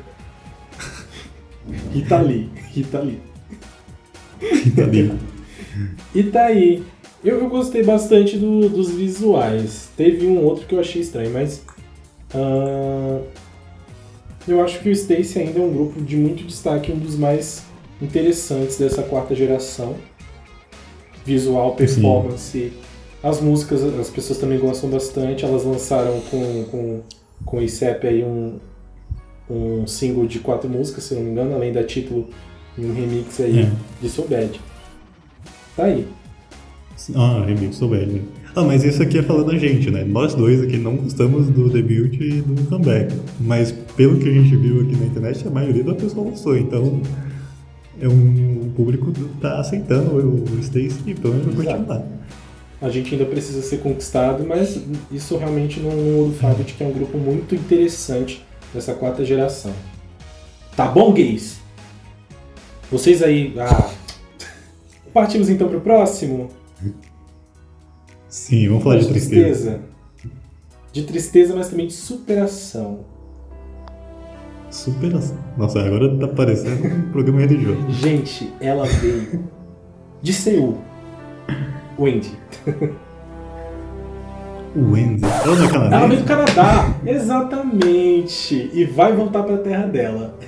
B: E tá ali. E tá ali.
A: Tá.
B: E tá aí. Eu, eu gostei bastante do- dos visuais. Teve um outro que eu achei estranho, mas. Ah, eu acho que o Stacy ainda é um grupo de muito destaque, um dos mais interessantes dessa quarta geração. Visual, performance. As músicas, as pessoas também gostam bastante. Elas lançaram com, com, com o ICEP aí um, um single de quatro músicas, se não me engano, além da título e um remix aí
A: É.
B: de So Bad. Tá aí.
A: Ah, remix, sou velho. Ah, mas isso aqui é falando a gente, né? Nós dois aqui não gostamos do debut e do comeback. Mas pelo que a gente viu aqui na internet, a maioria da pessoa gostou. Então, é um, o público tá aceitando o, Stacy e pelo menos vai continuar.
B: A gente ainda precisa ser conquistado, mas isso realmente não não muda o fato de que é um grupo muito interessante dessa quarta geração. Tá bom, gays? Vocês aí. Ah. Partimos então pro próximo?
A: Sim, vamos falar de tristeza.
B: De tristeza, mas também de superação.
A: Superação. Nossa, agora tá parecendo um [LAUGHS] programa religioso.
B: Gente, ela veio de Seul. Wendy.
A: O Wendy. Ela não é
B: Ela veio
A: canadense?
B: do Canadá, exatamente. E vai voltar pra terra dela.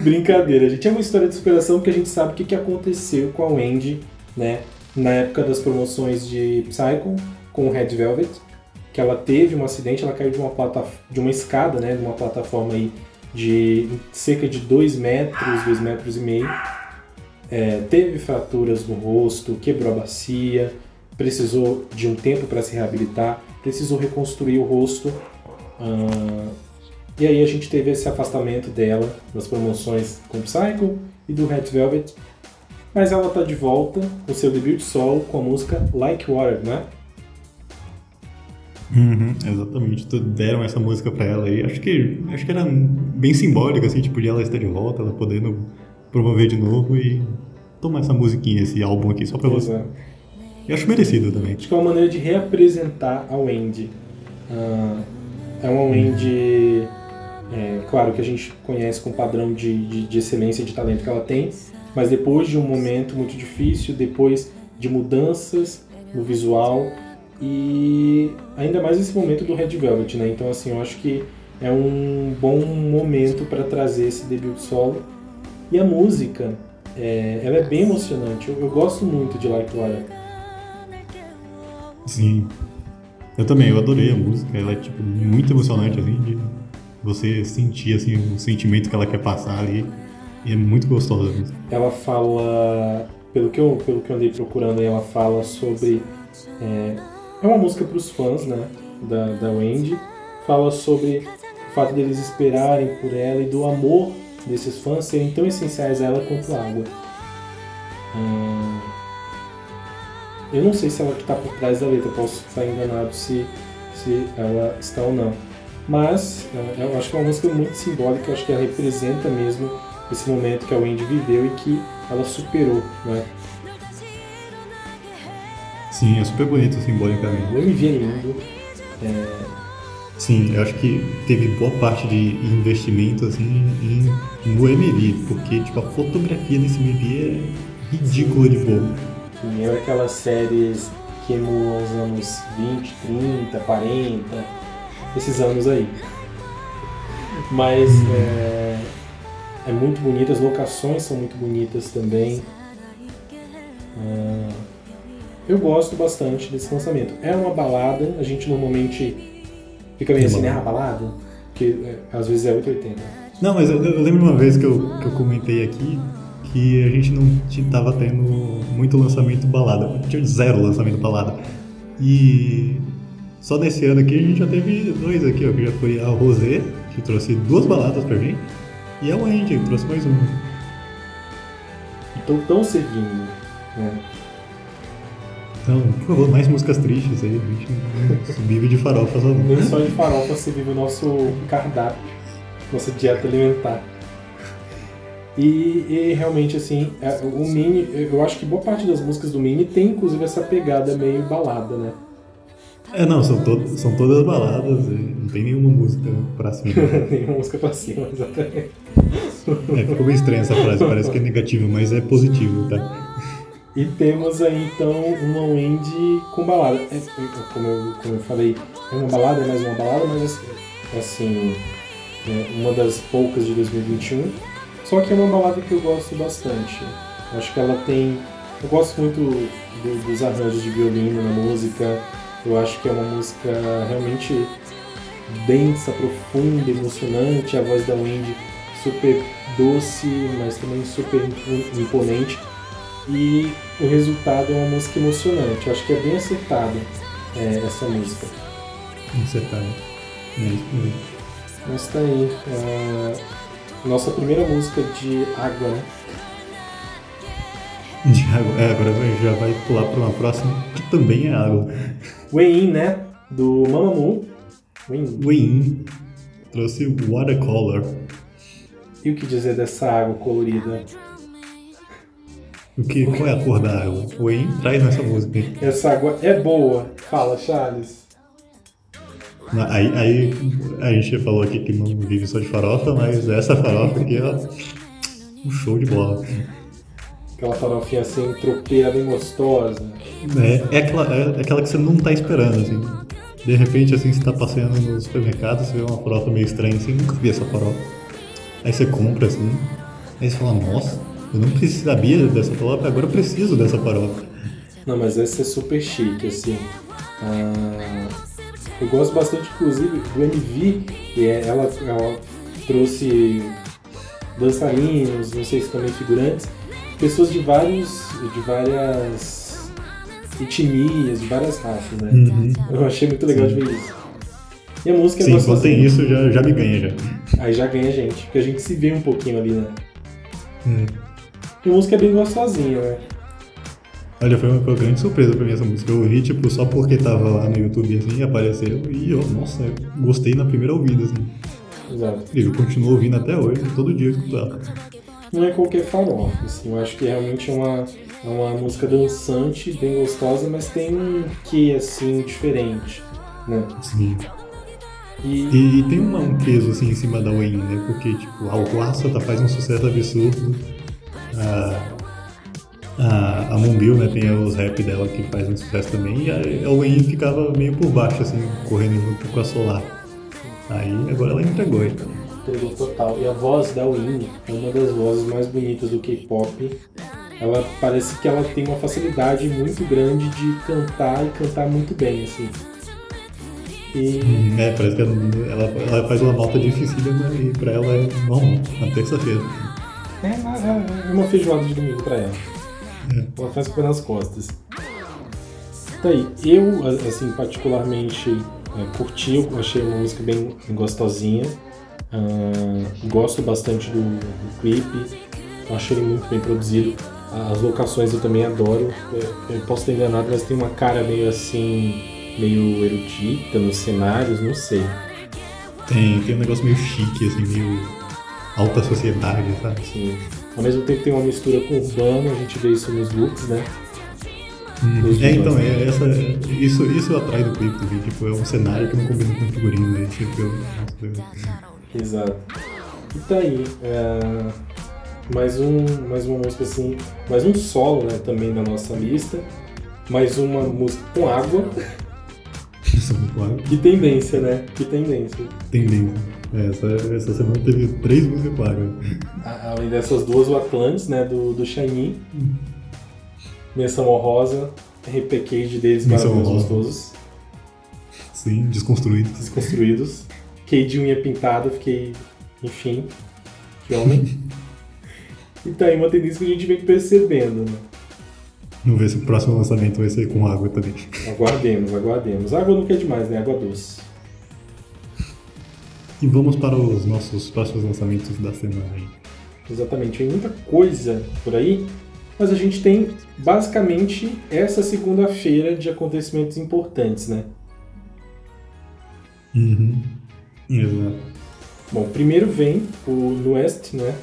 B: Brincadeira, gente. É uma história de superação porque a gente sabe o que, que aconteceu com a Wendy, né? Na época das promoções de Psycho com Red Velvet, que ela teve um acidente, ela caiu de uma, de uma escada, né? De uma plataforma aí de cerca de 2 metros, 2 metros e meio. É, teve fraturas no rosto, quebrou a bacia, precisou de um tempo para se reabilitar, precisou reconstruir o rosto. ah, e aí a gente teve esse afastamento dela nas promoções com Psycho e do Red Velvet. Mas ela tá de volta com seu debut solo com a música Like Water, né?
A: Uhum, exatamente. Deram essa música pra ela aí. Acho que, acho que era bem simbólico, assim, tipo, de ela estar de volta, ela podendo promover de novo e tomar essa musiquinha, esse álbum aqui só pra você.
B: Exato.
A: Eu acho merecido também.
B: Acho que é uma maneira de reapresentar a Wendy. Ah, é uma Wendy, é, claro que a gente conhece com o padrão de, de, de excelência e de talento que ela tem, mas depois de um momento muito difícil, depois de mudanças no visual e ainda mais esse momento do Red Velvet, né? Então assim, eu acho que é um bom momento para trazer esse debut solo. E a música, é, ela é bem emocionante. Eu, eu gosto muito de Like Water.
A: Sim. Eu também, eu adorei a música. Ela é, tipo, muito emocionante, assim, de você sentir, assim, o sentimento que ela quer passar ali. E é muito gostosa música.
B: ela fala, pelo que eu, pelo que eu andei procurando, ela fala sobre. É, é uma música para os fãs, né? Da, da Wendy. Fala sobre o fato deles esperarem por ela e do amor desses fãs serem tão essenciais a ela quanto a água. Hum, eu não sei se ela que está por trás da letra, posso estar enganado se, se ela está ou não. Mas é, eu acho que é uma música muito simbólica, acho que ela representa mesmo esse momento que a Wendy viveu e que ela superou, né?
A: Sim, é super bonito simbolicamente.
B: O MV é lindo,
A: Sim, eu acho que teve boa parte de investimento, assim, em, no MV. Porque, tipo, a fotografia desse MV é ridícula de boa.
B: e é aquelas séries que emulam os anos 20, 30, 40, esses anos aí. Mas é, é muito bonito, as locações são muito bonitas também. É, eu gosto bastante desse lançamento. É uma balada, a gente normalmente fica meio assim, né? Ah, balada? Porque é, às vezes é 880.
A: Não, mas eu, eu lembro uma vez que eu, que eu comentei aqui que a gente não estava tendo muito lançamento balada. Tinha zero lançamento balada. E só nesse ano aqui a gente já teve dois aqui, ó, que já foi a Rosé, que trouxe duas baladas pra gente, e a Wendy, que trouxe mais uma.
B: Então estão servindo, né?
A: Então, por favor, mais músicas tristes aí, a gente vive de farofa só.
B: Nem só de farofa se vive o nosso cardápio, nossa dieta alimentar. E, e, realmente, assim, é, o Mini, eu acho que boa parte das músicas do Mini tem inclusive essa pegada meio balada, né?
A: É, não, são, to são todas baladas, não tem nenhuma música pra cima. [LAUGHS]
B: nenhuma música pra cima, exatamente.
A: É, ficou bem estranha essa frase, parece que é negativo, mas é positivo, tá?
B: E temos aí então uma Wendy com balada. É, é, como, eu, como eu falei, é uma balada, é mais uma balada, mas assim, é uma das poucas de 2021. Só que é uma balada que eu gosto bastante. Eu acho que ela tem. Eu gosto muito do, dos arranjos de violino na música. Eu acho que é uma música realmente densa, profunda, emocionante. A voz da Wendy super doce, mas também super imponente e o resultado é uma música emocionante. Eu acho que é bem acertada é, essa música.
A: Acertada. É mesmo.
B: Mas tá aí. A nossa primeira música de água, né?
A: De água. É, agora já vai pular para uma próxima que também é água.
B: Way In, né? Do Mamamoo.
A: Way In. Way In. Trouxe Watercolor.
B: E o que dizer dessa água colorida?
A: O que, qual é a cor da água? O En traz nessa música.
B: Essa água é boa. Fala, Charles.
A: Aí, aí a gente falou aqui que não vive só de farofa, mas essa farofa aqui é um show de bola.
B: Aquela farofinha assim, tropeira bem gostosa.
A: É, é, aquela, é aquela que você não tá esperando, assim. De repente, assim, você tá passeando no supermercado, você vê uma farofa meio estranha, assim, nunca vi essa farofa. Aí você compra, assim, aí você fala, nossa, eu não sabia dessa farofa, agora eu preciso dessa farofa.
B: Não, mas essa é super chique, assim. Ah, eu gosto bastante, inclusive, do MV, e é, ela, ela trouxe dançarinos, não sei se também figurantes, pessoas de vários, de várias etnias, de várias raças, né? Uhum. Eu achei muito legal Sim. de ver isso. E a música é
A: Sim, quando tem isso já, já me ganha já.
B: Aí já ganha a gente, porque a gente se vê um pouquinho ali, né? Hum. E a música é bem gostosinha, né?
A: Olha, foi uma, foi uma grande surpresa pra mim essa música. Eu ouvi, tipo, só porque tava lá no YouTube, assim, apareceu e eu, nossa, eu gostei na primeira ouvida, assim.
B: Exato.
A: E eu continuo ouvindo até hoje, todo dia eu escuto ela.
B: Não é qualquer farofa, assim, eu acho que realmente é uma, é uma música dançante, bem gostosa, mas tem um quê, assim, diferente, né?
A: Sim. E, e, tem uma, um peso, assim, em cima da Wayne, né? Porque, tipo, a Alquaça tá, faz um sucesso absurdo, a, a, a Mumbil, né, tem os rap dela que faz um sucesso também, e a, a Wayne ficava meio por baixo, assim, correndo junto com a Solar. Aí agora ela entregou. Então.
B: Total. E a voz da Winnie é uma das vozes mais bonitas do K-pop. Ela parece que ela tem uma facilidade muito grande de cantar e cantar muito bem, assim.
A: E... É, parece que ela, ela, faz uma nota difícil, e pra ela é normal, na terça-feira.
B: É, é, é uma feijoada de domingo pra ela. É. Ela faz com nas costas. Tá aí, eu, assim, particularmente é, curti, eu achei uma música bem, gostosinha. Uh, gosto bastante do, do clipe, acho ele muito bem produzido. As locações eu também adoro. Eu, eu posso ter enganado, mas tem uma cara meio assim, meio erudita nos cenários, não sei.
A: Tem, tem um negócio meio chique, assim, meio alta sociedade, sabe?
B: Sim. Ao mesmo tempo tem uma mistura com urbano, a gente vê isso nos looks, né?
A: Hum. É, então, é, essa, isso, isso atrai do clipe também, tipo, é um cenário que não combina com o figurino, né? Tipo, eu,
B: Exato. E tá aí, é, mais, um, mais uma música assim, mais um solo, né, também na nossa lista, mais uma música com água. [LAUGHS]
A: Claro.
B: Que tendência, né? Que tendência.
A: Tendência. É, Essa, essa semana teve três músicas.
B: A- Além dessas duas, o Atlantis, né? Do, do Shiny. Menção honrosa. RP Cage deles, maravilhosos gostosos.
A: Sim, desconstruído.
B: Desconstruídos. Cage de unha pintada, fiquei. Enfim. Que homem. [LAUGHS] e tá aí uma tendência que a gente vem percebendo, né?
A: Vamos ver se o próximo lançamento vai ser com água também.
B: Aguardemos, aguardemos. Água não quer demais, né? Água doce.
A: E vamos para os nossos próximos lançamentos da semana aí.
B: Exatamente, tem muita coisa por aí, mas a gente tem basicamente essa segunda-feira de acontecimentos importantes, né?
A: Uhum. Exato.
B: Bom, primeiro vem o Nuest, né?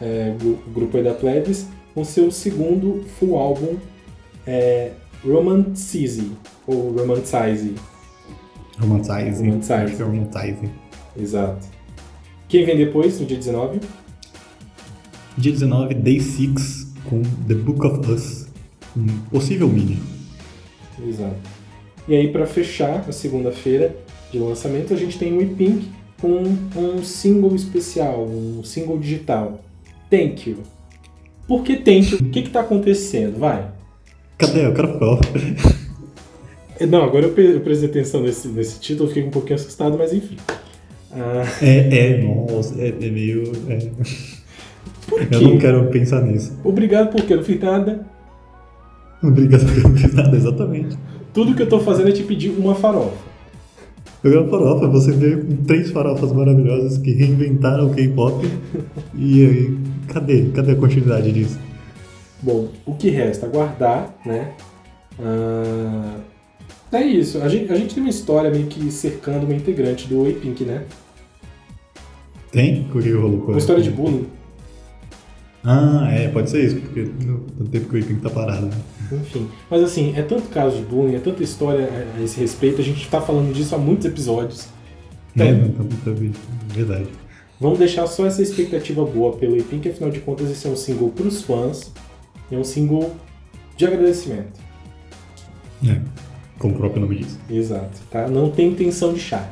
B: É, o grupo aí da Plebes, com seu segundo full álbum, é, Romanticize, ou Romanticize,
A: que é Romantizing.
B: exato. Quem vem depois, no dia 19?
A: Dia 19, Day 6, com The Book of Us. Um possível mini.
B: Exato. E aí, para fechar a segunda-feira de lançamento, a gente tem o E-Pink com um single especial, um single digital. Thank you. Por que thank you? O que, que tá acontecendo? Vai.
A: Cadê? Eu quero.
B: É, [LAUGHS] Não, agora eu, eu prestei atenção nesse, nesse título, fiquei um pouquinho assustado, mas enfim. Ah,
A: É, é, nossa, é, é meio. é. Eu não quero pensar nisso.
B: Obrigado porque eu não fiz nada.
A: Obrigado por não fiz nada, exatamente.
B: Tudo que eu tô fazendo é te pedir uma farofa.
A: Eu quero farofa, você veio com três farofas maravilhosas que reinventaram o K-pop. [LAUGHS] E aí, cadê? Cadê a continuidade disso?
B: Bom, o que resta? Aguardar, né? Ah, é isso. A gente, a gente tem uma história meio que cercando uma integrante do A-Pink, né?
A: Tem? O que rolou com
B: Uma história de bullying.
A: Ah, é, pode ser isso, porque tanto tempo que o Iping tá parado. Né?
B: Enfim. Mas assim, é tanto caso de bullying, é tanta história a esse respeito. A gente tá falando disso há muitos episódios. Então,
A: É, não, tá, tá, verdade.
B: Vamos deixar só essa expectativa boa pelo A-Pink, afinal de contas esse é um single pros fãs. É um single de agradecimento.
A: É, como o próprio nome diz.
B: Exato, tá? Não tem intenção de chat.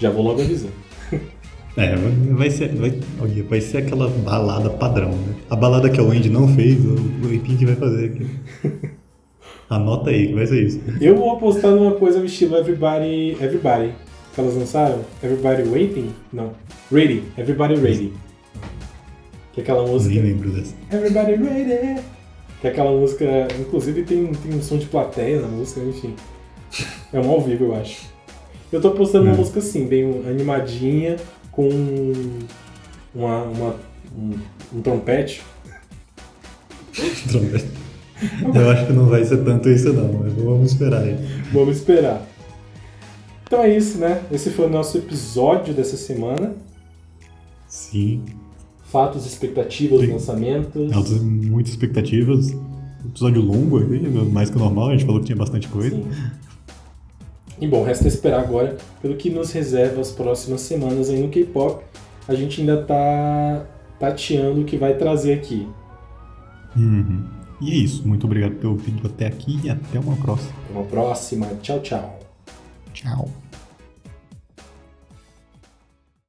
B: Já vou logo avisando. [LAUGHS]
A: É, vai- ser, vai, olha, vai ser aquela balada padrão, né? A balada que a Wendy não fez, o, o vai fazer aqui. [LAUGHS] Anota aí que vai ser isso.
B: Eu vou apostar numa coisa no estilo Everybody. Everybody. Que elas lançaram? Everybody Waiting? Não. Ready. Everybody Ready. Que é aquela música.
A: Nem lembro dessa.
B: Everybody Ready. Que é aquela música. Inclusive tem, tem um som de plateia na música, enfim. É um ao vivo, eu acho. Eu tô apostando numa
A: É.
B: música assim, bem animadinha, com uma, uma- um, um trompete.
A: Trompete. Eu acho que não vai ser tanto isso não, mas vamos esperar aí.
B: Vamos esperar. Então é isso, né? Esse foi o nosso episódio dessa semana.
A: Sim,
B: Fatos, expectativas,
A: Sim.
B: lançamentos.
A: altas, muitas expectativas. Episódio longo aqui, mais que o normal, a gente falou que tinha bastante coisa.
B: Sim. E bom, resta esperar agora pelo que nos reserva as próximas semanas aí no K-pop. A gente ainda tá tateando o que vai trazer aqui.
A: Uhum. E é isso, muito obrigado pelo vídeo até aqui e até uma próxima.
B: Até uma próxima. Tchau, tchau.
A: Tchau.